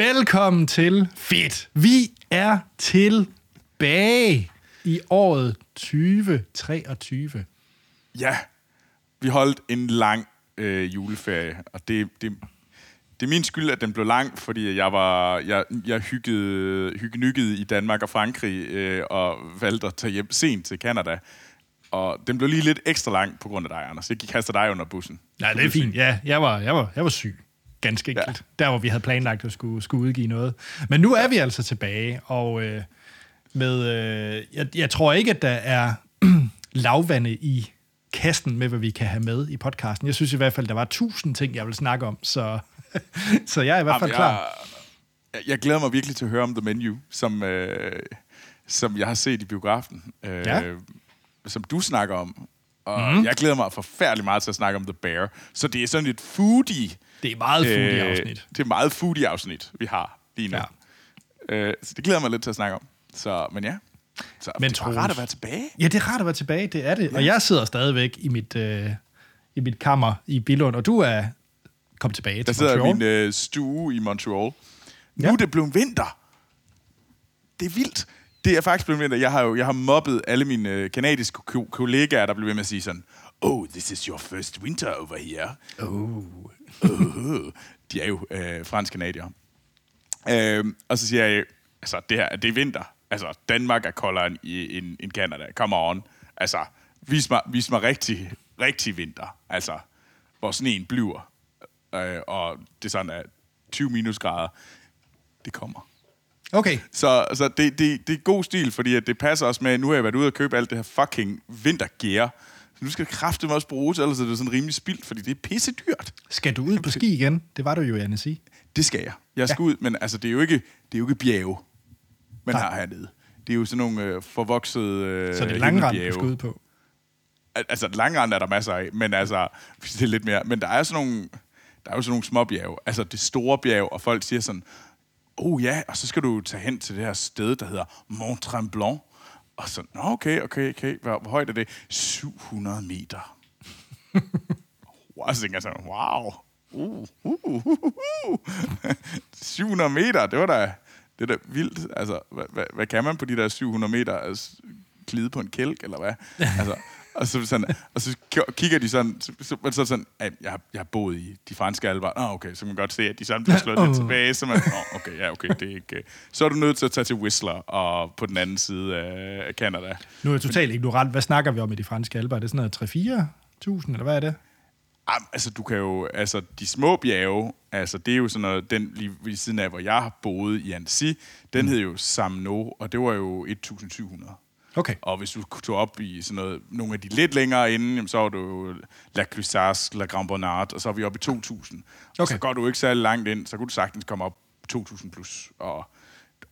Velkommen til Fedt. Vi er tilbage i året 2023. Ja, vi holdt en lang øh, juleferie, og det, det, det er min skyld, at den blev lang, fordi jeg var jeg, jeg hyggede, hyggede i Danmark og Frankrig, øh, og valgte at tage hjem sent til Canada. Og den blev lige lidt ekstra lang på grund af dig, Anders. Jeg gik kaster dig under bussen. Ja, det er fint. Ja, jeg var, jeg var, jeg var syg. Ganske enkelt. Ja. Der, hvor vi havde planlagt at skulle, skulle udgive noget. Men nu er vi altså tilbage, og øh, med, øh, jeg, jeg tror ikke, at der er lavvande i kassen med, hvad vi kan have med i podcasten. Jeg synes i hvert fald, der var tusind ting, jeg vil snakke om, så, så jeg er i hvert fald Jamen, klar. Jeg, jeg glæder mig virkelig til at høre om The Menu, som, øh, som jeg har set i biografen. Øh, Ja. Som du snakker om. Og mm. jeg glæder mig forfærdeligt meget til at snakke om The Bear. Så det er sådan et foodie... Det er meget foodie afsnit. det er meget foodie afsnit, vi har lige nu. Ja. Ja. Øh, så det glæder mig lidt til at snakke om. Så, men ja. Så Men det er rart at være tilbage. Ja, det er rart at være tilbage, det er det. Og jeg sidder stadigvæk i mit, øh, i mit kammer i Billund, og du er kommet tilbage Der til sidder jeg i Montreal. min øh, stue i Montreal. Nu Ja. er det blevet vinter. Det er vildt. Det er faktisk blevet vinter. Jeg har jo jeg har mobbet alle mine øh, kanadiske ko- kollegaer, der blev ved med at sige sådan, Oh, this is your first winter over here. Oh. Uh, de er jo øh, fransk-kanadier. Øh, og så siger jeg, altså, det her, det er vinter. Altså, Danmark er koldere end, i- end, end Canada. Come on. Altså, vis mig, vis mig rigtig, rigtig vinter. Altså, hvor sneen bliver, øh, og det sådan er 20 minusgrader. Det kommer. Okay, Så, så det, det, det er god stil, fordi at det passer også med, nu har jeg været ude og købe alt det her fucking vintergear. Så nu skal det kraftedeme også bruges, ellers er det sådan rimelig spildt, fordi det er pisse dyrt. skal du ud på ski igen? Det var du jo i Annecy. Det skal jeg. Jeg skal ja. ud, men altså, det er jo ikke, det er jo ikke bjerge, man Nej. har hernede. Det er jo sådan nogle øh, forvoksede øh, Så det er langrand, du skal ud på. Al- Altså, langrand er der masser af, men altså, det er lidt mere. Men der er sådan nogle, der er jo sådan nogle små bjerge. Altså, det store bjerg, og folk siger sådan, oh ja, og så skal du tage hen til det her sted, der hedder Mont Tremblant. Og så, nå, okay, okay, okay. Hvor, hvor højt er det? 700 meter. wow, så tænker jeg sådan, wow. Uh, uh, uh, uh, uh. 700 meter, det var da, det er da vildt. Altså, hvad, hvad, hvad kan man på de der 700 meter? Altså, glide på en kælk, eller hvad? Altså, og så, sådan, og så kigger de sådan, så, så, så, så sådan, at jeg, har, jeg har boet i de franske alber. Nå, okay, så kan man godt se, at de sådan bliver slået lidt Åh. tilbage. Så man, Nå, okay, ja, okay, det er ikke... øh. Så er du nødt til at tage til Whistler og på den anden side af Canada. Nu er jeg totalt ignorant. Hvad snakker vi om i de franske alber? Er det sådan noget 3-4.000, eller hvad er det? Jamen, altså, du kan jo... Altså, de små bjerge, altså, det er jo sådan noget... Den lige ved siden af, hvor jeg har boet i Annecy, den hed jo Samno, og det var jo 1.700. Okay. Og hvis du tog op i sådan noget, nogle af de lidt længere inde, jamen, så var du La Clusaz, La Grand Bonnard, og så er vi oppe i 2.000. Og Okay. så går du ikke særlig langt ind, så kunne du sagtens komme op 2.000 plus, og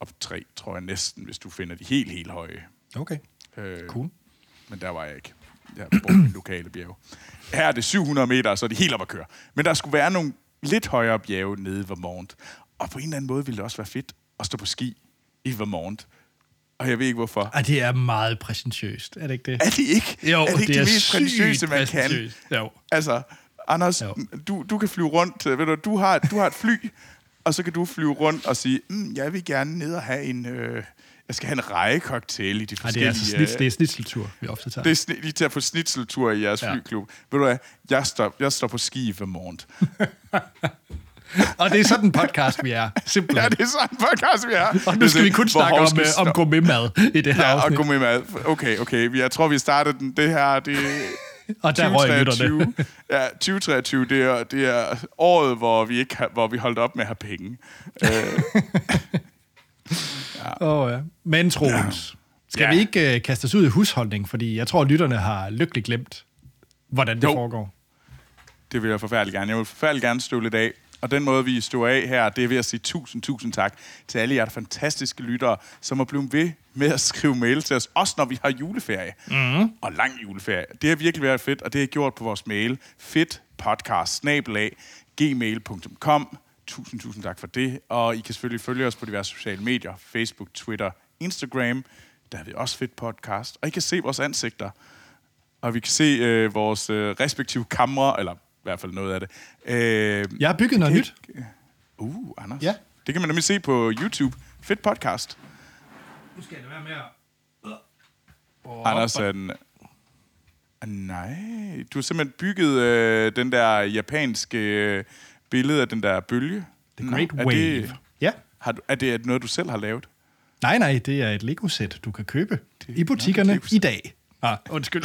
op 3, tror jeg næsten, hvis du finder de helt, helt høje. Okay. Øh, Cool. Men der var jeg ikke. Jeg bor i lokale bjerge. Her er det 700 meter, så er det helt op at køre. Men der skulle være nogle lidt højere bjerge nede i Vermont. Og på en eller anden måde ville det også være fedt at stå på ski i Vermont. Og jeg ved ikke hvorfor. Ej, det er meget præsentiøst, er det ikke det? Er det ikke? Jo, er det ikke det det, er mest sygt prætentiøse, man kan? Jo. Altså, Anders, Jo. du, du kan flyve rundt. øh, Ved du, du, har, du har et fly, og så kan du flyve rundt og sige, mm, jeg vil gerne ned og have en... Øh, jeg skal have en rejecocktail i de Ej, det forskellige... er altså snits, øh, det er snitseltur, vi ofte tager. det er sni- lige til at få snitseltur i jeres ja. flyklub. Ved du hvad? Jeg står, jeg står på ski i Vermont. Og det er sådan en podcast, vi er. Simpelthen. Ja, det er sådan en podcast, vi er. Og nu skal vi kun snakke om, øh, om gourmetmad i det her Ja, og afsnit. gå med mad. Okay, okay. Jeg tror, vi startede den. Det her, det Og der røg lytterne. 2023. Ja, 2023, det er, det er året, hvor vi, ikke har, hvor vi holdt op med at have penge. Øh, Oh, ja. Men Troels, skal Ja. vi ikke uh, kaste os ud i husholdning? Fordi jeg tror, lytterne har lykkeligt glemt, hvordan det Jo. foregår. Det vil jeg forfærdeligt gerne. Jeg vil forfærdeligt gerne stå lidt af. Og den måde, vi står af her, det er ved at sige tusind, tusind tak til alle jer fantastiske lyttere, som er blevet ved med at skrive mail til os, også når vi har juleferie. Mm. Og lang juleferie. Det har virkelig været fedt, og det har jeg gjort på vores mail. fedtpodcast, gmail.com. Tusind, tusind tak for det. Og I kan selvfølgelig følge os på diverse sociale medier. Facebook, Twitter, Instagram. Der har vi også fedt podcast. Og I kan se vores ansigter. Og vi kan se øh, vores øh, respektive kamre, eller hvert fald noget af det. Øh, Jeg har bygget noget nyt. Uh, Anders. Ja. Det kan man nemlig se på YouTube. Fedt podcast. Nu skal jeg være med at... Oh, Anders er den... Ah, Nej, du har simpelthen bygget øh, den der japanske øh, billede af den der bølge. The Great Nå, er Wave. Det, Ja. har du, er det noget, du selv har lavet? Nej, nej, det er et Lego-sæt, du kan købe i butikkerne det er i dag. Ah, undskyld.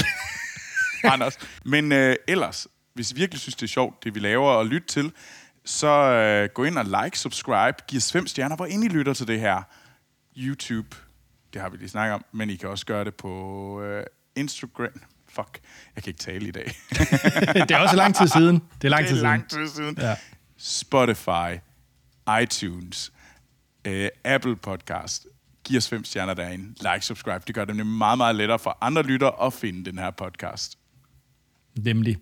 Anders. Men øh, ellers, hvis I virkelig synes, det er sjovt, det vi laver og lytte til, så øh, gå ind og like, subscribe, giv os fem stjerner, hvor ind I lytter til det her. YouTube, det har vi lige snakket om, men I kan også gøre det på øh, Instagram. Fuck, jeg kan ikke tale i dag. det er også lang tid siden. Det er lang det tid er siden. lang tid siden. Ja. Spotify, iTunes, øh, Apple Podcast. Giv os fem stjerner derinde. Like, subscribe. Det gør det nemlig meget, meget lettere for andre lyttere at finde den her podcast. Nemlig.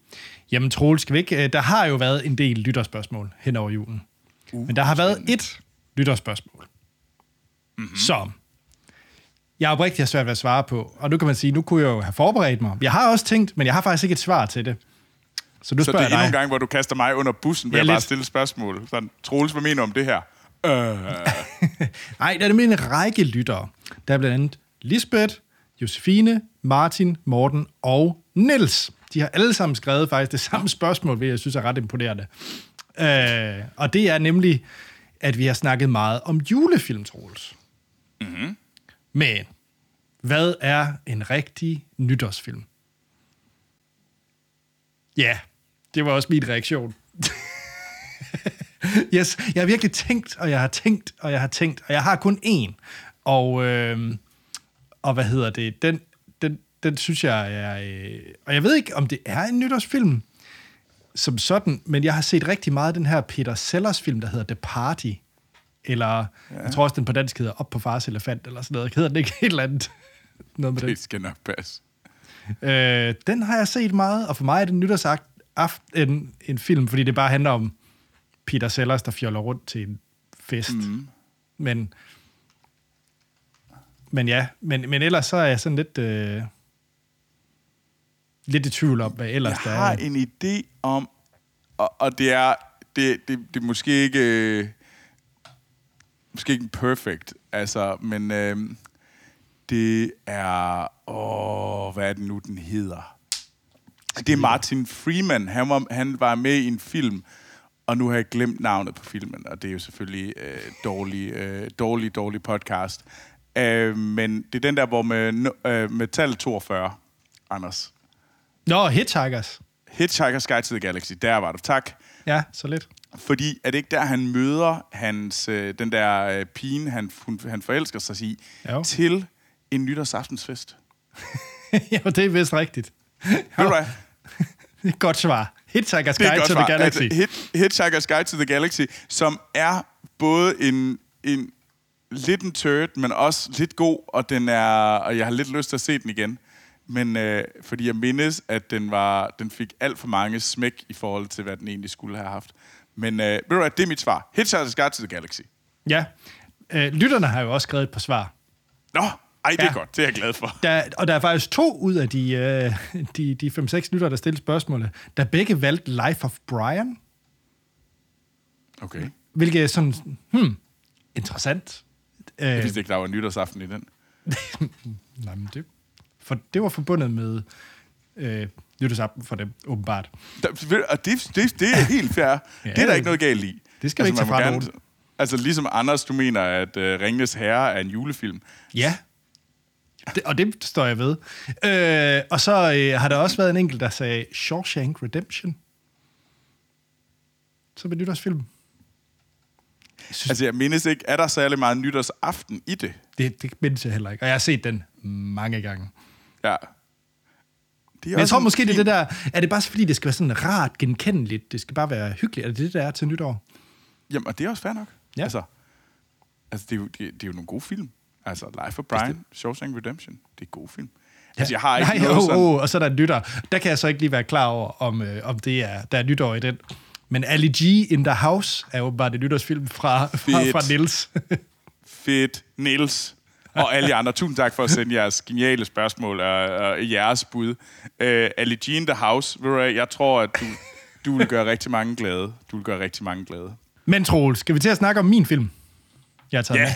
Jamen, Troels, ikke... øh, Der har jo været en del lytterspørgsmål hen over julen. Uh, Men der har været et lytterspørgsmål, mm-hmm. som jeg oprigtigt har svært ved at svare på. Og nu kan man sige, nu kunne jeg jo have forberedt mig. Jeg har også tænkt, men jeg har faktisk ikke et svar til det. Så nu Så det er endnu en gang, hvor du kaster mig under bussen ved Ja, at bare lidt. stille spørgsmål. Sådan, Troels, hvad mener du om det her? Øh, Nej, der er nemlig en række lyttere. Der er blandt andet Lisbeth, Josefine, Martin, Morten og Niels. De har alle sammen skrevet faktisk det samme spørgsmål, hvilket jeg synes er ret imponerende. Øh, og det er nemlig, at vi har snakket meget om julefilm, Troels. Mm-hmm. Men, hvad er en rigtig nytårsfilm? Ja, det var også min reaktion. yes, jeg har virkelig tænkt, og jeg har tænkt, og jeg har tænkt, og jeg har kun én. Og, øh, og hvad hedder det? Den, den, synes jeg er... Øh, og jeg ved ikke, om det er en nytårsfilm som sådan, men jeg har set rigtig meget af den her Peter Sellers film, der hedder The Party. Eller, ja. jeg tror også, den på dansk hedder Op på fars elefant, eller sådan noget. Hedder den ikke et eller andet? Noget med det det. skal nok passe. Øh, den har jeg set meget, og for mig er det nytårsagt en, en film, fordi det bare handler om Peter Sellers, der fjoller rundt til en fest. Mm. Men, men ja, men, men ellers så er jeg sådan lidt, øh, lidt i tvivl om, hvad ellers Jeg der har er. en idé om, og, og det er, det, det, det er måske ikke, øh, måske ikke perfect, altså, men øh, det er, åh, hvad er det nu, den hedder? Det er Martin Freeman. Han var, han var med i en film, og nu har jeg glemt navnet på filmen, og det er jo selvfølgelig øh, dårlig, øh, dårlig, dårlig podcast. Øh, men det er den der, hvor med, øh, med tal 42, Anders. Nå, Hitchhikers. Hitchhiker's Guide to the Galaxy, der var det. Tak. Ja, så lidt. Fordi er det ikke der, han møder hans, øh, den der øh, pigen, han, hun, han forelsker sig i, Jo. til en nytårsaftensfest? jo, det er vist rigtigt. Ved du hvad? Godt svar. Hitchhiker's Det er Guide to svar. the Galaxy. Altså, Hit, Hitchhiker's Guide to the Galaxy, som er både en, en lidt en turd, men også lidt god, og, den er, og jeg har lidt lyst til at se den igen. Men øh, fordi jeg mindes, at den, var, den fik alt for mange smæk i forhold til, hvad den egentlig skulle have haft. Men øh, ved du hvad, det er mit svar. Hitchhiker's Guide to the Galaxy. Ja. Øh, lytterne har jo også skrevet et par svar. Nå, ej, det er Ja. godt. Det er jeg glad for. Der, og der er faktisk to ud af de, øh, de, de 5-6 lyttere, der stillede spørgsmålet, der begge valgte Life of Brian, Okay. hvilket er sådan, hmm, interessant. Jeg Øh, vidste ikke, der var nytårsaften i den. nej, men det, for det var forbundet med øh, nytårsaften for dem, åbenbart. Der, og det, det, det er helt fair. Ja, det er der ikke noget galt i. det skal ikke man tage må fra nogen. Altså ligesom Anders, du mener, at uh, Ringnes Herre er en julefilm. Ja, det, og det står jeg ved. Øh, og så øh, har der også været en enkelt, der sagde Shawshank Redemption. Som en nytårsfilm. Altså jeg mindes ikke, er der særlig meget nytårsaften i det? Det, det mindes jeg heller ikke. Og jeg har set den mange gange. Ja. Det er Men jeg også tror måske, det er det der... Er det bare fordi, det skal være sådan rart, genkendeligt? Det skal bare være hyggeligt? Er det det, der er til nytår? Jamen, og det er også fair nok. Ja. Altså, altså det, er jo, det, det er jo nogle gode film. Altså, Life of Brian, Shawshank Redemption, det er gode film. Altså, jeg har ikke Nej, noget oh, sådan... oh, og så er der nytår. Der kan jeg så ikke lige være klar over, om, øh, om det er, der er nytår i den. Men Ali G in the House er åbenbart en nytårsfilm fra, fra, Fedt. fra Nils. Fedt, Niels og alle jer andre. Tusind tak for at sende jeres geniale spørgsmål og, og jeres bud. Uh, Ali in the House, ved du hvad, jeg tror, at du, du vil gøre rigtig mange glade. Du vil gøre rigtig mange glade. Men Troels, skal vi til at snakke om min film? jeg har taget Ja, med.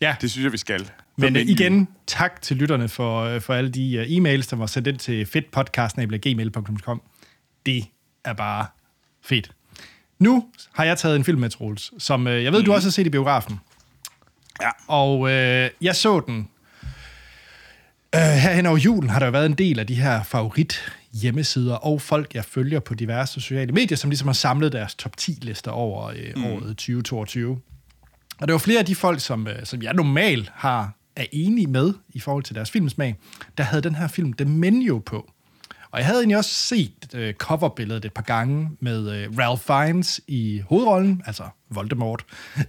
Ja, det synes jeg, vi skal. men øh, menu. igen, tak til lytterne for, øh, for alle de uh, e-mails, der var sendt ind til fedtpodcast.gmail.com. Det er bare fedt. Nu har jeg taget en film med, Troels, som øh, jeg ved, du også har set i biografen. Ja. Og øh, jeg så den. Øh, herhen over julen har der jo været en del af de her favorit hjemmesider og folk, jeg følger på diverse sociale medier, som ligesom har samlet deres top 10-lister over øh, mm. året 2022. Og det var flere af de folk, som, øh, som jeg normalt har er enige med i forhold til deres filmsmag, der havde den her film The Menu på. Og jeg havde egentlig også set øh, coverbilledet et par gange med øh, Ralph Fiennes i hovedrollen, altså Voldemort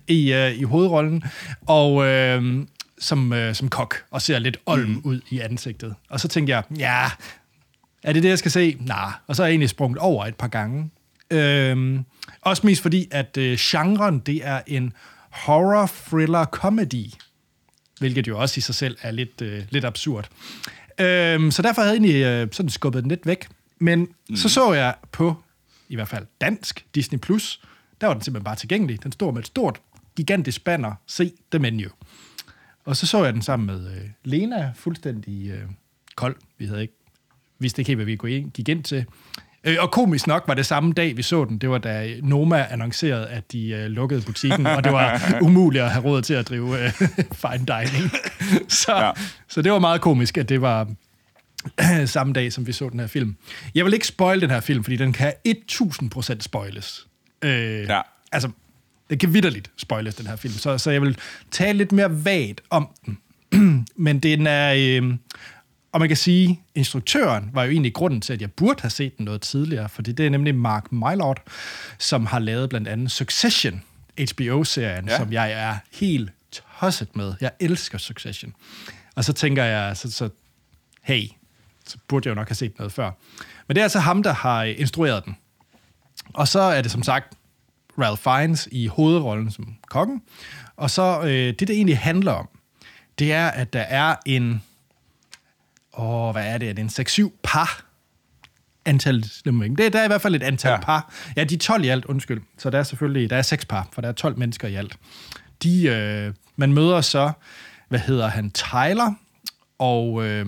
i, øh, i hovedrollen, og øh, som, øh, som kok, og ser lidt olm mm. ud i ansigtet. Og så tænkte jeg, ja, er det det, jeg skal se? Nej. Og så er jeg egentlig sprunget over et par gange. Øhm, også mest fordi, at øh, genren, det er en horror thriller comedy, hvilket jo også i sig selv er lidt, øh, lidt absurd. Øhm, så derfor havde jeg egentlig øh, sådan skubbet den lidt væk. Men mm. så så jeg på, i hvert fald dansk, Disney+, Plus, der var den simpelthen bare tilgængelig. Den stod med et stort, gigantisk banner, se The Menu. Og så så jeg den sammen med øh, Lena, fuldstændig øh, kold. Vi havde ikke vidste ikke helt, hvad vi gik ind til. Øh, og komisk nok var det samme dag, vi så den. Det var da Noma annoncerede, at de øh, lukkede butikken, og det var umuligt at have råd til at drive øh, fine dining. så, ja. Så det var meget komisk, at det var samme dag, som vi så den her film. Jeg vil ikke spoil den her film, fordi den kan 1000% spoiles. Øh, Ja. Altså, det kan vidderligt spoiles, den her film. Så, så jeg vil tale lidt mere vagt om den. Men den er... Øh, og man kan sige, instruktøren var jo egentlig grunden til, at jeg burde have set den noget tidligere, fordi det er nemlig Mark Mylord, som har lavet blandt andet Succession, HBO-serien, ja. Som jeg er helt tosset med. Jeg elsker Succession. Og så tænker jeg, så, så hey, så burde jeg jo nok have set noget før. Men det er altså ham, der har instrueret den. Og så er det som sagt Ralph Fiennes i hovedrollen som kokken. Og så øh, det, det egentlig handler om, det er, at der er en... Åh, hvad er det? Er det en 6-7 par? Antal, det, der er i hvert fald et antal. Ja. par. Ja, de er 12 i alt, undskyld. Så der er selvfølgelig, der er 6 par, for der er 12 mennesker i alt. De, øh, man møder så, hvad hedder han, Tyler, og, øh,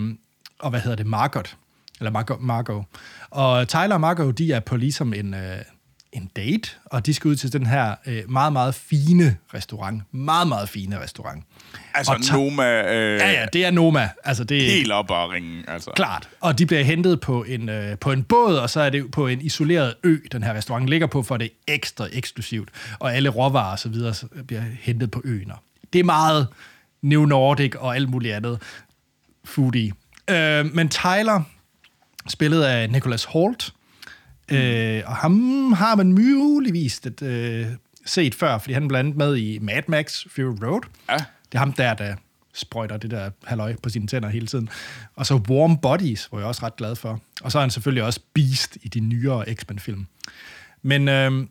og hvad hedder det, Margot. Eller Margot. Margot. Og Tyler og Margot, de er på ligesom en, øh, en date, og de skal ud til den her øh, meget, meget fine restaurant. Meget, meget fine restaurant. Altså, Og ta- Noma øh, Ja, ja, det er Noma. Altså, det er helt op og ringe. Altså. klart. Og de bliver hentet på en, øh, på en båd, og så er det på en isoleret ø, den her restaurant ligger på, for det er ekstra eksklusivt. Og alle råvarer og så videre bliver hentet på øen. Og Det er meget New Nordic og alt muligt andet foodie. Øh, men Tyler, spillet af Nicholas Holt, øh, og ham har man muligvis et, øh, set før, fordi han er blandt andet med i Mad Max Fury Road. Ja. Det er ham der, der sprøjter det der halløj på sine tænder hele tiden. Og så Warm Bodies, hvor jeg også ret glad for. Og så er han selvfølgelig også Beast i de nyere X-Men-film. Men øh,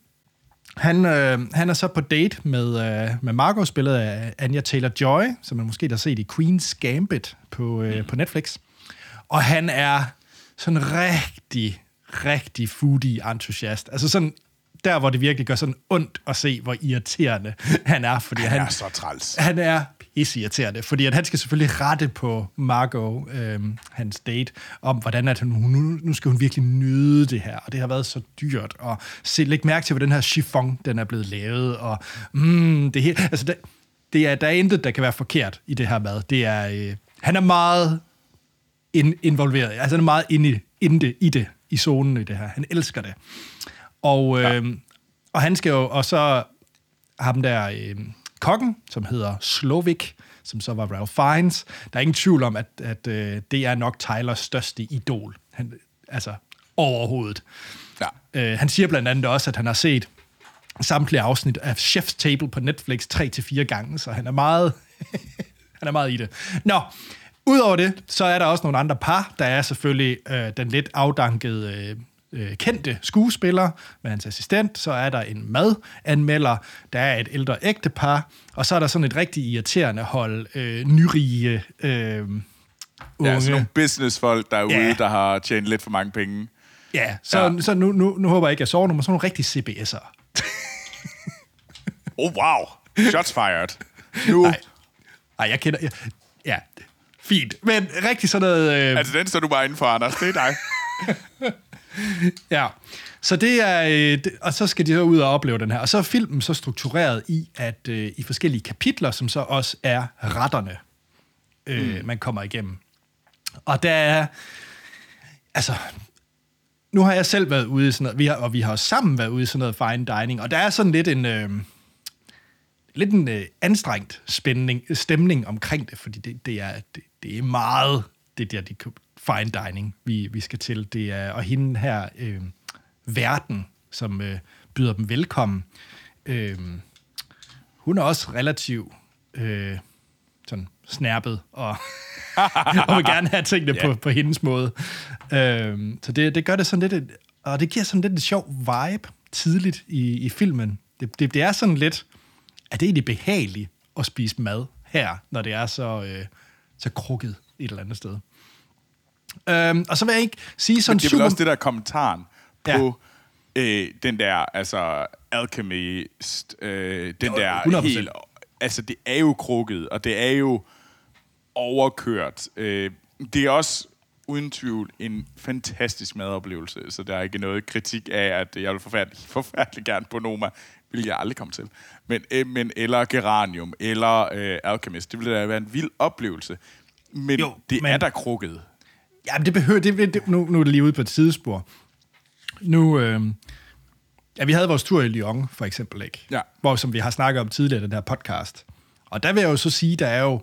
han, øh, han er så på date med, øh, med Margot, spillet af Anya Taylor-Joy, som man måske har set i Queen's Gambit på, øh, på Netflix. Og han er sådan rigtig, rigtig foodie-entusiast. Altså sådan der, hvor det virkelig gør sådan ondt at se, hvor irriterende han er. Fordi Han han, er så træls. han er pisseirriterende, fordi at han skal selvfølgelig rette på Margot, øhm, hans date, om hvordan at hun, nu, nu skal hun virkelig nyde det her, og det har været så dyrt, og se, læg mærke til, hvordan den her chiffon, den er blevet lavet, og mm, det hele, altså det, det er, der er intet, der kan være forkert i det her mad. Det er, øh, han er meget in, involveret, altså han er meget inde, inde i det, i zonen i det her. Han elsker det. Og, øh, ja. og han skal jo, og så ham der øh, kokken, som hedder Slovik, som så var Ralph Fiennes. Der er ingen tvivl om, at, at øh, det er nok Tylers største idol. Han, altså overhovedet. Ja. Øh, han siger blandt andet også, at han har set samtlige afsnit af Chef's Table på Netflix 3-4 gange, så han er meget, han er meget i det. Nå, udover det, så er der også nogle andre par. Der er selvfølgelig øh, den lidt afdankede øh, øh, kendte skuespiller med hans assistent, så er der en madanmelder, der er et ældre ægtepar, og så er der sådan et rigtig irriterende hold øh, nyrige øh, unge. Ja, sådan nogle businessfolk derude, Ja. der har tjent lidt for mange penge. Ja, så, Ja. så nu, nu, nu håber jeg ikke, jeg sover nu, men sådan nogle rigtige CBS'ere. Oh, wow. Shots fired. Nu, Nej. Nej, jeg kender... Jeg, ja, fint. Men rigtig sådan noget... Øh, altså den står du bare inden for, Anders. Det er dig. Ja, så det er, øh, det, og så skal de så ud og opleve den her. Og så er filmen så struktureret i, at øh, i forskellige kapitler, som så også er retterne, øh, mm. man kommer igennem. Og der er, altså, nu har jeg selv været ude i sådan noget, vi har, og vi har sammen været ude i sådan noget fine dining, og der er sådan lidt en, øh, lidt en øh, anstrengt spænding, stemning omkring det, fordi det, det, er, det, det er meget det der de, fine dining, vi, vi skal til. Det er, og hende her, øh, verden, som øh, byder dem velkommen, øh, hun er også relativt øh, sådan snærpet, og, og vil gerne have tingene yeah. på, på hendes måde. Øh, så det, det gør det sådan lidt, og det giver sådan lidt en sjov vibe tidligt i, i filmen. Det, det, det er sådan lidt, at det er egentlig behageligt at spise mad her, når det er så, øh, så krukket et eller andet sted. Øhm, og så vil jeg ikke sige sådan Men det er super... vel også det der kommentaren på ja. øh, den der, altså, alchemist, øh, den Jo, der 100%. helt... Altså, det er jo krukket, og det er jo overkørt. Øh, det er også uden tvivl en fantastisk madoplevelse, så der er ikke noget kritik af, at jeg vil forfærdelig, forfærdelig gerne på Noma, vil jeg aldrig komme til. Men, øh, men eller Geranium, eller øh, Alchemist, det ville da være en vild oplevelse. Men Jo, det men- er da krukket. Ja, det behøver... Det, det, nu, nu er det lige ude på et sidespor. Nu... Øh, ja, vi havde vores tur i Lyon, for eksempel, ikke? Ja. Hvor, som vi har snakket om tidligere i den her podcast. Og der vil jeg jo så sige, der er jo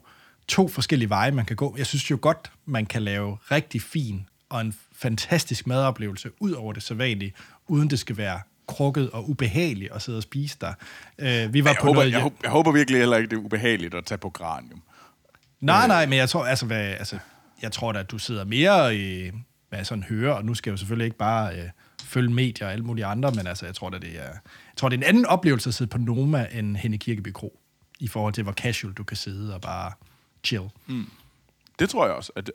to forskellige veje, man kan gå. Jeg synes jo godt, man kan lave rigtig fin og en fantastisk madoplevelse ud over det sædvanlige, uden det skal være krukket og ubehageligt at sidde og spise der. Øh, vi var Jeg på håber, noget, jeg, håber, jeg håber virkelig heller ikke, det er ubehageligt at tage på Granium. Nej, nej, men jeg tror, altså, hvad, altså, jeg tror da, at du sidder mere i, hvad jeg sådan hører, og nu skal jeg jo selvfølgelig ikke bare øh, følge medier og alle mulige andre, men altså, jeg tror da, det er, jeg tror, det er en anden oplevelse at sidde på Noma end hen i Kirkeby Kro, i forhold til, hvor casual du kan sidde og bare chill. Mm. Det tror jeg også. At,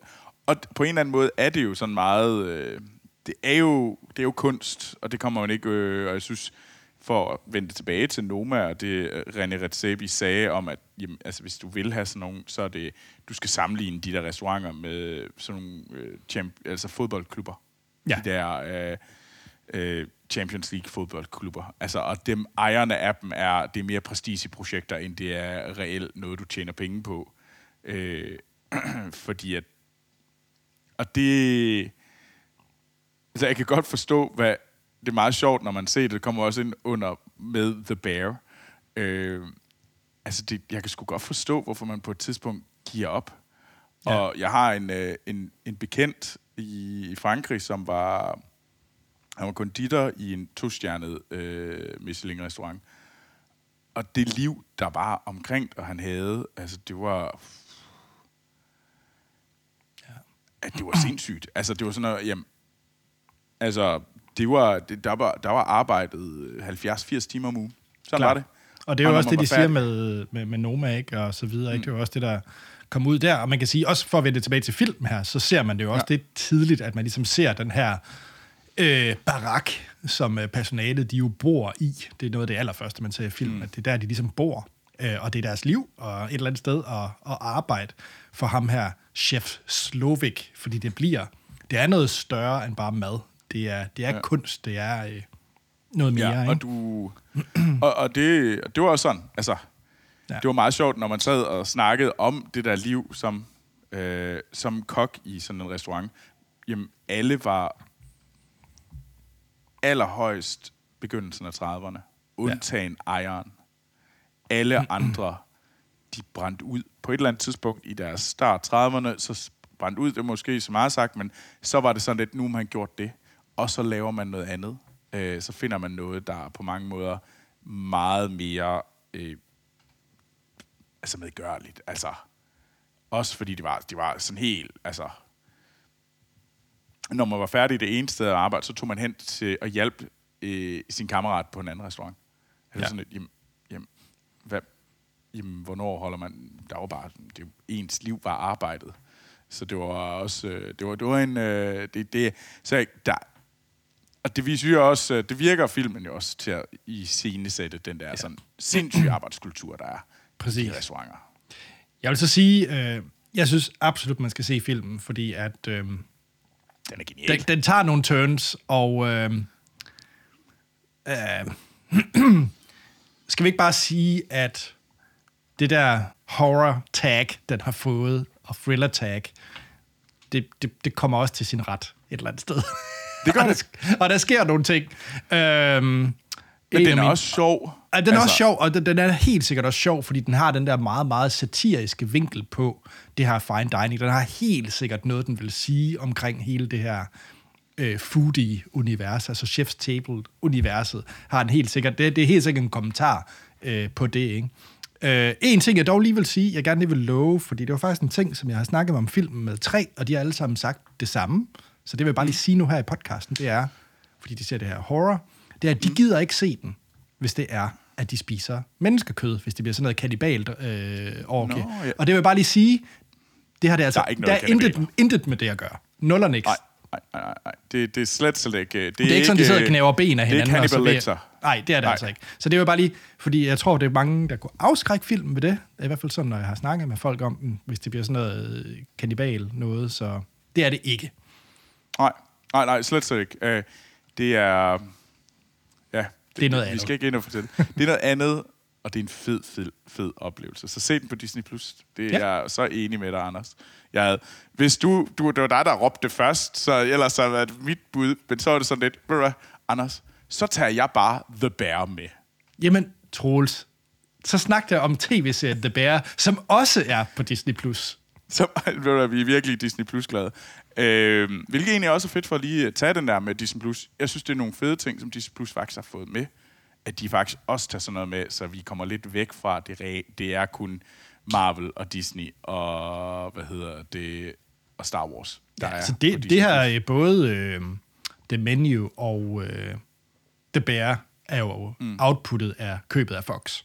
og på en eller anden måde er det jo sådan meget... Øh, det, er jo, det er jo kunst, og det kommer man ikke... Øh, og jeg synes, for at vende tilbage til Noma, og det øh, René Redzepi sagde om, at jamen, altså, hvis du vil have sådan nogle, så er det... Du skal sammenligne de der restauranter med sådan nogle øh, champ, altså fodboldklubber. Ja. De der... Øh, øh, Champions League fodboldklubber. Altså, og dem ejerne af dem er, det er mere prestigeprojekter, end det er reelt noget, du tjener penge på. Øh, fordi at... Og det... Altså, jeg kan godt forstå, hvad... Det er meget sjovt, når man ser det. Det kommer også ind under med The Bear. Øh, altså, det, jeg kan sgu godt forstå, hvorfor man på et tidspunkt giver op. Ja. Og jeg har en, øh, en, en bekendt i, i Frankrig, som var... Han var konditor i en tostjernet øh, Michelin-restaurant. Og det liv, der var omkring, og han havde, altså det var... Ja. At det var sindssygt. Altså det var sådan noget, jamen... Altså, det var, det, der, var, der var arbejdet 70-80 timer om ugen. Sådan Klar. var det. Og det er jo også det, de siger med, med, med Noma, ikke? Og så videre, ikke? Det er jo også det, der kom ud der. Og man kan sige, også for at vende tilbage til film her, så ser man det jo også ja. det tidligt, at man ligesom ser den her øh, barak, som øh, personalet, de jo bor i. Det er noget af det allerførste, man ser i filmen, mm. at det er der, de ligesom bor. Øh, og det er deres liv, og et eller andet sted at, at arbejde for ham her, chef Slovik, fordi det bliver, det er noget større end bare mad. Det er, det er ja. Kunst, det er øh, noget mere, Ja, ikke? og, du, og, og det, det var også sådan, altså, Ja. det var meget sjovt, når man sad og snakkede om det der liv som, øh, som kok i sådan en restaurant. Jamen, alle var allerhøjst begyndelsen af 30'erne, undtagen ja. ejeren. Alle andre, de brændte ud på et eller andet tidspunkt i deres start 30'erne, så brændte ud, det er måske så meget sagt, men så var det sådan lidt, nu har man gjort det, og så laver man noget andet. Øh, så finder man noget, der er på mange måder meget mere øh, altså medgørligt. Altså, også fordi det var, det var sådan helt, altså, når man var færdig det ene sted at arbejde, så tog man hen til at hjælpe øh, sin kammerat på en anden restaurant. Var Ja. sådan et, jamen, jamen, hvad, jamen, hvornår holder man, der var bare, det, ens liv var arbejdet. Så det var også, øh, det var, det var en, øh, det, det, så der, og det viser jo også, øh, det virker filmen jo også til at i scenesætte den der ja. sådan sindssyge arbejdskultur, der er. Præcis. i restauranter. Jeg vil så sige, øh, jeg synes absolut, man skal se filmen, fordi at øh, Den er genial. den, den tager nogle turns, og øh, øh, skal vi ikke bare sige, at det der horror tag, den har fået, og thriller tag, det, det, det kommer også til sin ret et eller andet sted. Det gør og, der, det. sk- og der sker nogle ting. Øhm, Men en den er mine- også sjov. Ja, den er altså, også sjov, og den, den er helt sikkert også sjov, fordi den har den der meget, meget satiriske vinkel på det her fine dining. Den har helt sikkert noget, den vil sige omkring hele det her øh, foodie-univers, altså Chef's Table-universet, har den helt sikkert, det, det er helt sikkert en kommentar øh, på det, ikke? Øh, en ting, jeg dog lige vil sige, jeg gerne lige vil love, fordi det var faktisk en ting, som jeg har snakket om filmen med tre, og de har alle sammen sagt det samme. Så det vil jeg bare lige sige nu her i podcasten, det er, fordi de ser det her horror, det er, at de gider ikke se den, hvis det er, at de spiser menneskekød, hvis det bliver sådan noget kannibalt øh, orgie. Nå, ja. Og det vil jeg bare lige sige, det har det altså, Der er ikke der noget er intet, intet med det at gøre. Nul og niks. Nej, nej, nej, nej. Det, det er slet, slet ikke... Det, Det er ikke sådan, de sidder og knæver ben af hinanden. Det er Cannibal Lecter. Nej, det er det Nej. altså ikke. Så det var bare lige, fordi jeg tror, det er mange, der kunne afskrække filmen ved det. I hvert fald sådan, når jeg har snakket med folk om den, hvis det bliver sådan noget øh, kannibal noget, så det er det ikke. Nej, nej, nej, slet, slet ikke. Øh, det er... Ja, Det er noget Vi andet. skal ikke ind og fortælle. Det er noget andet, og det er en fed, fed, fed oplevelse. Så se den på Disney+. Plus. Det er Ja. jeg så enig med dig, Anders. Jeg havde, hvis du, du, det var dig, der råbte det først, så ellers så var det mit bud, men så var det sådan lidt, ved du Anders, så tager jeg bare The Bear med. Jamen, Troels, så snak der om tv-serien The Bear, som også er på Disney+. Plus. Så ved vi er virkelig Disney Plus glade. Øh, hvilket egentlig også er fedt for at lige at tage den der med Disney Plus. Jeg synes, det er nogle fede ting, som Disney Plus faktisk har fået med. At de faktisk også tager sådan noget med, så vi kommer lidt væk fra det. re- Det er kun Marvel og Disney og, hvad hedder det, og Star Wars. Der er Så på det, det her både øh, The Menu og øh, The Bear er jo mm. outputtet af købet af Fox.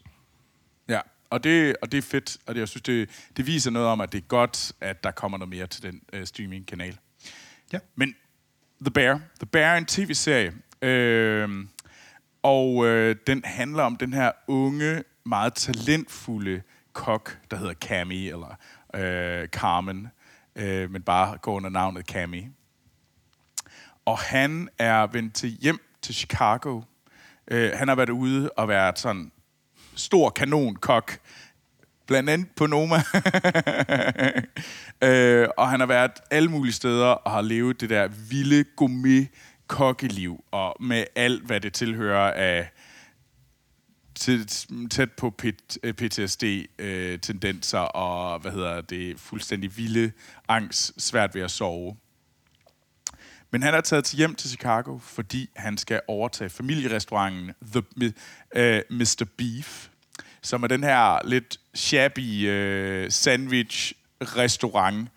Og det, og det er fedt, og det, jeg synes, det, det viser noget om, at det er godt, at der kommer noget mere til den øh, streaming-kanal. Ja. Men The Bear. The Bear er en tv-serie. Øh, og øh, den handler om den her unge, meget talentfulde kok, der hedder Cammy, eller øh, Carmen, øh, men bare går under navnet Cammy. Og han er vendt til hjem til Chicago. Øh, han har været ude og været sådan stor kanonkok, blandt andet på Noma. øh, og han har været alle mulige steder og har levet det der vilde gourmet kokkeliv, og med alt, hvad det tilhører af tæt, tæt på PTSD-tendenser øh, og, hvad hedder det, fuldstændig vilde angst, svært ved at sove. Men han er taget til hjem til Chicago, fordi han skal overtage familierestauranten The, øh, uh, Mr. Beef, som er den her lidt shabby øh, sandwich-restaurant,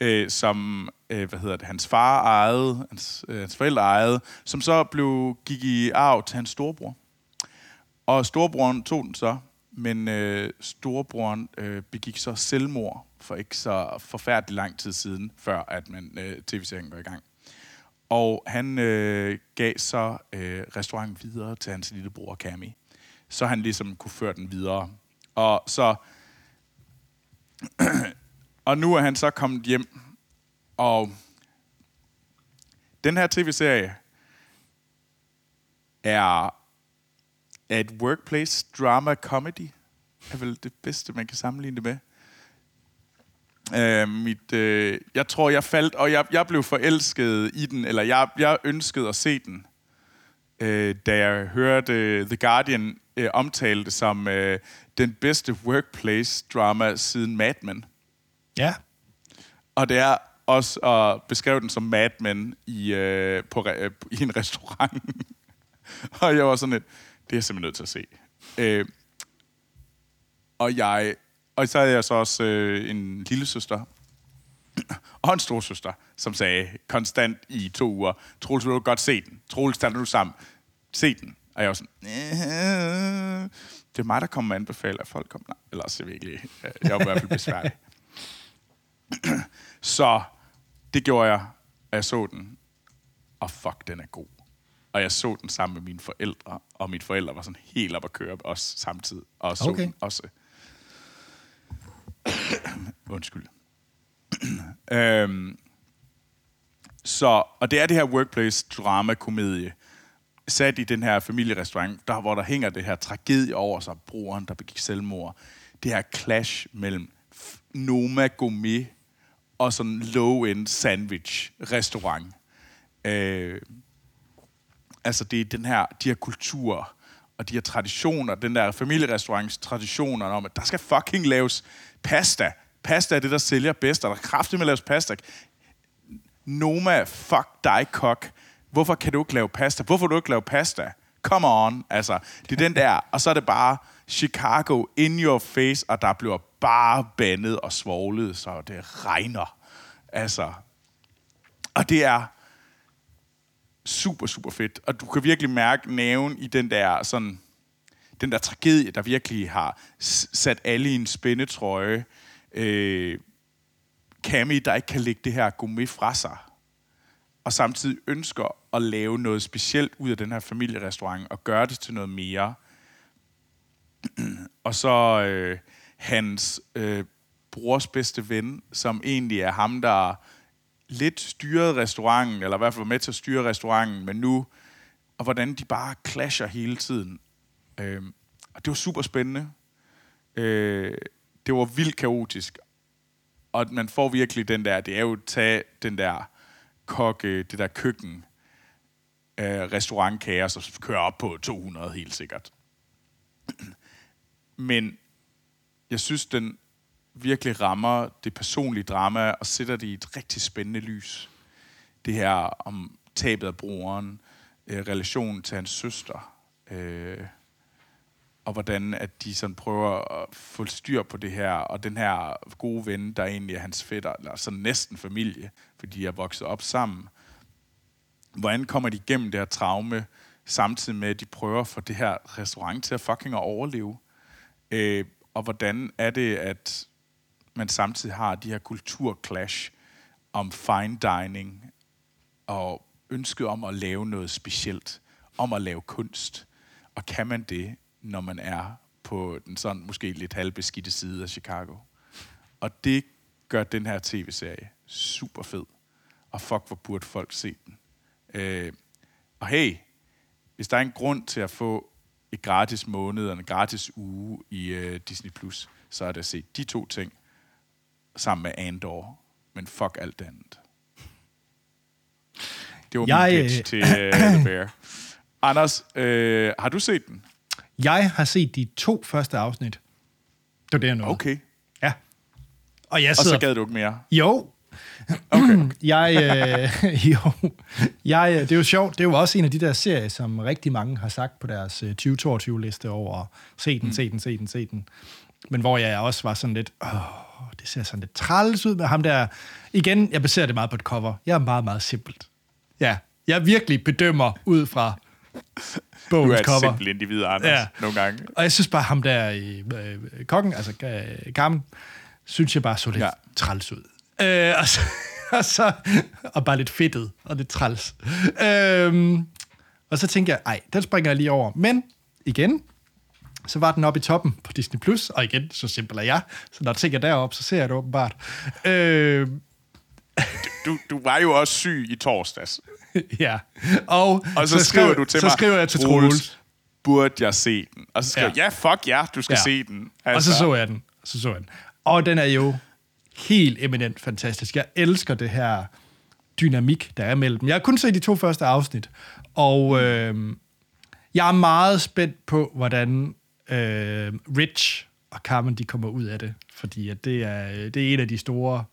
øh, som øh, hvad hedder det, hans far ejede, hans, øh, hans forældre ejede, som så blev, gik i arv til hans storebror. Og storebroren tog den så, men øh, storebroren øh, begik så selvmord for ikke så forfærdelig lang tid siden, før at man øh, tv-serien går i gang. Og han øh, gav så øh, restauranten videre til hans lillebror Cammy så han ligesom kunne føre den videre. Og så og nu er han så kommet hjem, og den her tv-serie er et workplace drama comedy. er vel det bedste, man kan sammenligne det med. Øh, mit, øh, jeg tror, jeg faldt, og jeg, jeg blev forelsket i den, eller jeg, jeg ønskede at se den, øh, da jeg hørte The Guardian øh, omtale det som øh, den bedste workplace drama siden Mad Men. Ja. Og det er også at beskrive den som Mad Men i, øh, på, øh, i en restaurant. og jeg var sådan lidt, det er jeg simpelthen nødt til at se. Øh, og jeg, og så havde jeg så også øh, en lille søster og en stor søster, som sagde konstant i to uger, Troels, vil du godt se den? Troels, tager du sammen? Se den. Og jeg var sådan, "Øh, det er mig, der kommer med anbefale, at folk kommer. Nej, ellers er jeg virkelig, jeg var i hvert fald besværlig. så det gjorde jeg, og jeg så den. Og fuck, den er god. Og jeg så den sammen med mine forældre, og mine forældre var sådan helt op at køre os samtidig. Og så Okay. den også. Undskyld. øhm, så, og det er det her workplace drama komedie sat i den her familierestaurant, der, hvor der hænger det her tragedie over sig, broren, der begik selvmord. Det her clash mellem Noma Gourmet og sådan low-end sandwich restaurant. Øh, altså det er den her, de her kulturer og de her traditioner, den der familierestaurants traditioner om, at der skal fucking laves pasta. Pasta er det, der sælger bedst, og der er kraftigt med at laves pasta. Noma, fuck dig, kok. Hvorfor kan du ikke lave pasta? Hvorfor du ikke lave pasta? Come on. Altså, det er den der. Og så er det bare Chicago in your face, og der bliver bare bandet og svoglet, så det regner. Altså, og det er super, super fedt. Og du kan virkelig mærke næven i den der sådan, den der tragedie, der virkelig har sat alle i en spændetrøje. Øh, Cammy, der ikke kan lægge det her gourmet fra sig, og samtidig ønsker at lave noget specielt ud af den her familierestaurant, og gøre det til noget mere. og så øh, hans øh, brors bedste ven, som egentlig er ham, der lidt styrede restauranten, eller i hvert fald var med til at styre restauranten, men nu, og hvordan de bare clasher hele tiden. Øh, og det var super spændende. Øh, det var vildt kaotisk. Og man får virkelig den der, det er jo at tage den der kokke, det der køkken, øh, restaurantkager, som kører op på 200 helt sikkert. Men jeg synes, den virkelig rammer det personlige drama og sætter det i et rigtig spændende lys. Det her om tabet af broren, øh, relationen til hans søster, øh, og hvordan at de sådan prøver at få styr på det her, og den her gode ven, der egentlig er hans fætter, eller sådan næsten familie, fordi de er vokset op sammen. Hvordan kommer de igennem det her traume, samtidig med, at de prøver at få det her restaurant til at fucking at overleve? Øh, og hvordan er det, at man samtidig har de her kulturclash om fine dining, og ønsket om at lave noget specielt, om at lave kunst. Og kan man det, når man er på den sådan måske lidt halvbeskidte side af Chicago? Og det gør den her tv-serie super fed. Og fuck, hvor burde folk se den. Øh, og hey, hvis der er en grund til at få et gratis måned og en gratis uge i øh, Disney+, Plus, så er det at se de to ting sammen med Andor. Men fuck alt det andet. Det var jeg, min pitch øh, til uh, The Bear. Anders, øh, har du set den? Jeg har set de to første afsnit. Det var det, jeg nåede. Okay. Ja. Og, jeg sidder... og så gad du ikke mere? Jo. Okay. jeg, øh, jo. Jeg, øh, det er jo sjovt. Det er jo også en af de der serier, som rigtig mange har sagt på deres 2022-liste øh, over se den, mm. se den, se den, se den. Men hvor jeg også var sådan lidt, åh, det ser sådan lidt træls ud med ham der. Igen, jeg baserer det meget på et cover. Jeg er meget, meget simpelt. Ja, jeg virkelig bedømmer ud fra bogens cover. Du er et simpelt individ, Anders, ja. nogle gange. Og jeg synes bare, ham der i øh, kokken, altså Carmen, synes jeg bare så lidt ja. træls ud. Øh, og, så, og, så, og bare lidt fedtet og lidt træls. Øh, og så tænker jeg, ej, den springer jeg lige over. Men igen, så var den oppe i toppen på Disney+, Plus, og igen, så simpel er jeg, så når jeg tænker derop, så ser jeg det åbenbart. Øh, du, du var jo også syg i torsdags. ja, og, og så, så skriver du til så mig, skriver jeg til Troels, burde jeg se den? Og så skriver ja. jeg, ja, fuck ja, du skal ja. se den. Altså. Og så så jeg den. Så så jeg den. Og den er jo helt eminent fantastisk. Jeg elsker det her dynamik, der er mellem Jeg har kun set de to første afsnit, og øh, jeg er meget spændt på, hvordan øh, Rich og Carmen, de kommer ud af det. Fordi at det, er, det er en af de store,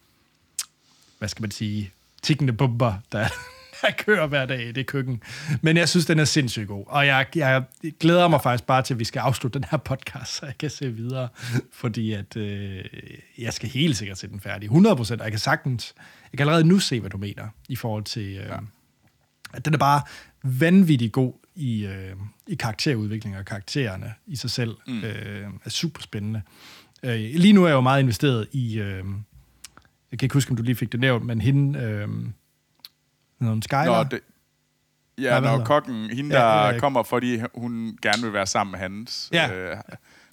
hvad skal man sige, tikkende bomber, der, der kører hver dag i det køkken. Men jeg synes, den er sindssygt god. Og jeg, jeg glæder mig faktisk bare til, at vi skal afslutte den her podcast, så jeg kan se videre. Fordi at øh, jeg skal helt sikkert se den færdig. 100 procent. Jeg kan sagtens... Jeg kan allerede nu se, hvad du mener i forhold til... Øh, ja. At den er bare vanvittigt god i, øh, i karakterudvikling og karaktererne i sig selv mm. øh, er super spændende. Øh, lige nu er jeg jo meget investeret i, øh, jeg kan ikke huske, om du lige fik det nævnt, men hende, øh, noget Skyler? Nå, det, ja, når kokken, hende der ja, kommer, fordi hun gerne vil være sammen med hans. Ja. Øh,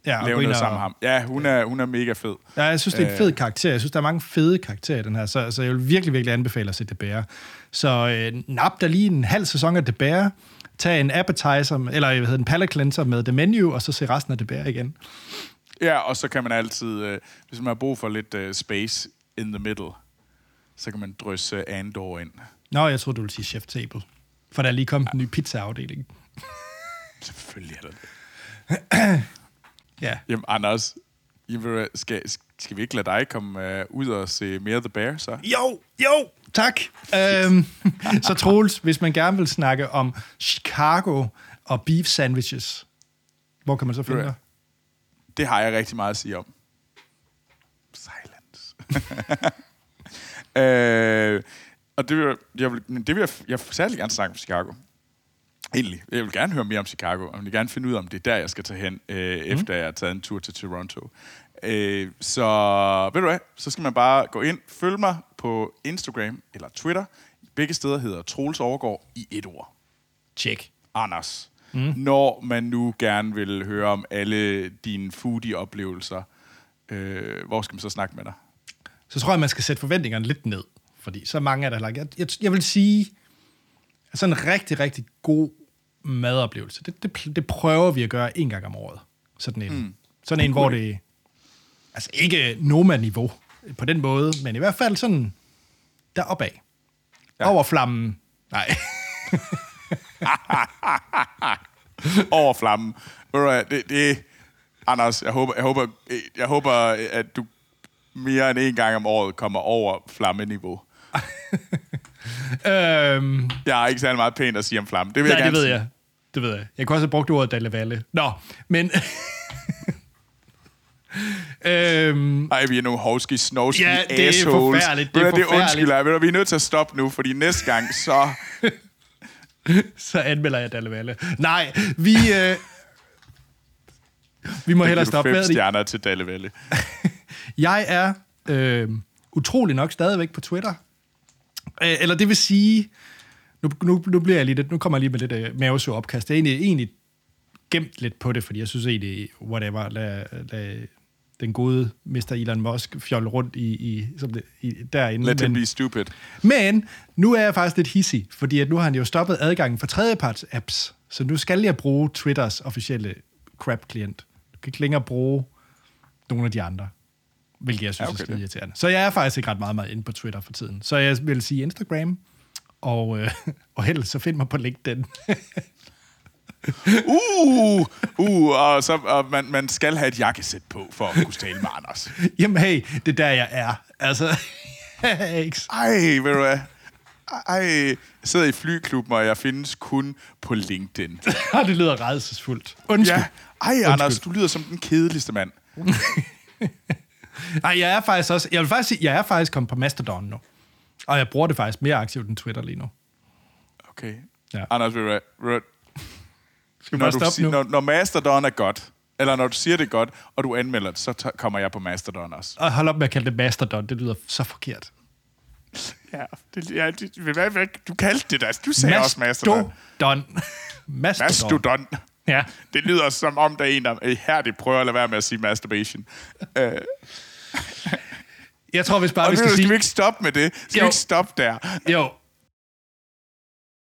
Ja, lave noget og- sammen med ham. Ja, hun er, hun er mega fed. Ja, jeg synes, det er en fed karakter. Jeg synes, der er mange fede karakterer i den her, så, så jeg vil virkelig, virkelig anbefale at se The Bear. Så øh, nap der lige en halv sæson af The Bear, tag en appetizer, eller hvad hedder en palate cleanser med The Menu, og så se resten af The Bear igen. Ja, og så kan man altid, øh, hvis man har brug for lidt øh, space in the middle, så kan man drysse Andor ind. Nå, jeg troede, du ville sige Chef Table. For der er lige kommet en ny pizza-afdeling. Selvfølgelig er det det. Ja. Jamen, Anders, skal, skal vi ikke lade dig komme øh, ud og se mere The Bear, så? Jo, jo, tak. øhm, så Troels, hvis man gerne vil snakke om Chicago og beef sandwiches, hvor kan man så finde dig? Det har jeg rigtig meget at sige om. Silence. øh, og det vil, jeg- vil, men det vil jeg, jeg vil særlig gerne snakke om Chicago. Egentlig. Jeg vil gerne høre mere om Chicago, og jeg vil gerne finde ud af, om det er der, jeg skal tage hen, øh, mm. efter jeg har taget en tur til Toronto. Øh, så ved du hvad, så skal man bare gå ind, følg mig på Instagram eller Twitter. Begge steder hedder Troels Overgaard i et ord. Check. Anders, mm. når man nu gerne vil høre om alle dine foodie-oplevelser, øh, hvor skal man så snakke med dig? Så tror jeg, man skal sætte forventningerne lidt ned. Fordi så mange er der lagt. Jeg, jeg, jeg vil sige, at sådan en rigtig, rigtig god madoplevelse, det, det, det prøver vi at gøre en gang om året. Sådan en, mm. sådan en hvor det... Altså ikke Noma-niveau på den måde, men i hvert fald sådan deropad. Ja. Over flammen. Nej. Over flammen. Det, det, Anders, jeg håber, jeg, håber, jeg håber, at du mere end en gang om året kommer over flammeniveau. øhm, Jeg har ikke særlig meget pænt at sige om flamme. Det vil nej, jeg det ved sige. jeg. Det ved jeg. Jeg kunne også have brugt ordet Dalle Valle. Nå, men... øhm, Ej, vi er nogle hovski, snovski Ja, det er assholes. forfærdeligt, det er hvad, det forfærdeligt. undskylder jeg. Vi er nødt til at stoppe nu, fordi næste gang, så... så anmelder jeg Dalle Valle. Nej, vi... Øh, vi må hellere stoppe med det. stjerner til Dallevelle. Jeg er øh, utrolig nok stadigvæk på Twitter. Øh, eller det vil sige... Nu, nu, nu bliver jeg lige lidt, nu kommer jeg lige med lidt øh, mavesur opkast. Jeg er egentlig, egentlig gemt lidt på det, fordi jeg synes egentlig, whatever, lad, lad den gode Mr. Elon Musk fjolle rundt i, i, som det, i derinde. Let him Men- be stupid. Men nu er jeg faktisk lidt hissig, fordi at nu har han jo stoppet adgangen for tredjeparts apps. Så nu skal jeg bruge Twitters officielle crap-klient. Du kan ikke længere bruge nogle af de andre. Hvilket jeg synes Ja, okay, er skide irriterende. Så jeg er faktisk ikke ret meget, meget inde på Twitter for tiden. Så jeg vil sige Instagram, og, øh, og helst så find mig på LinkedIn. Uh, uh, og, så, og man, man skal have et jakkesæt på, for at kunne tale med Anders. Jamen hey, det er der, jeg er. Altså. Ej, ved du hvad? Ej, jeg sidder i flyklubben, og jeg findes kun på LinkedIn. det lyder redselsfuldt. Undskyld. Ja. Ej, Anders, du lyder som den kedeligste mand. Nej, jeg er faktisk også... Jeg vil faktisk sige, jeg er faktisk kommet på Mastodon nu. Og jeg bruger det faktisk mere aktivt end Twitter lige nu. Okay. Ja. Anders, ved du? Skal Når, du nu? når, når Mastodon er godt, eller når du siger det godt, og du anmelder det, så t- kommer jeg på Mastodon også. Og hold op med at kalde det Mastodon. Det lyder så forkert. Ja, det, ja det, hvad, hvad, du kaldte det da. Du sagde også Mastodon. Mastodon. Mastodon. Mastodon. Ja. Det lyder som om, der er en, der ihærdigt prøver at lade være med at sige masturbation. Uh, Jeg tror, hvis bare og vi skal, skal skal sige... vi ikke stoppe med det? Skal Jo. vi ikke stoppe der? Jo,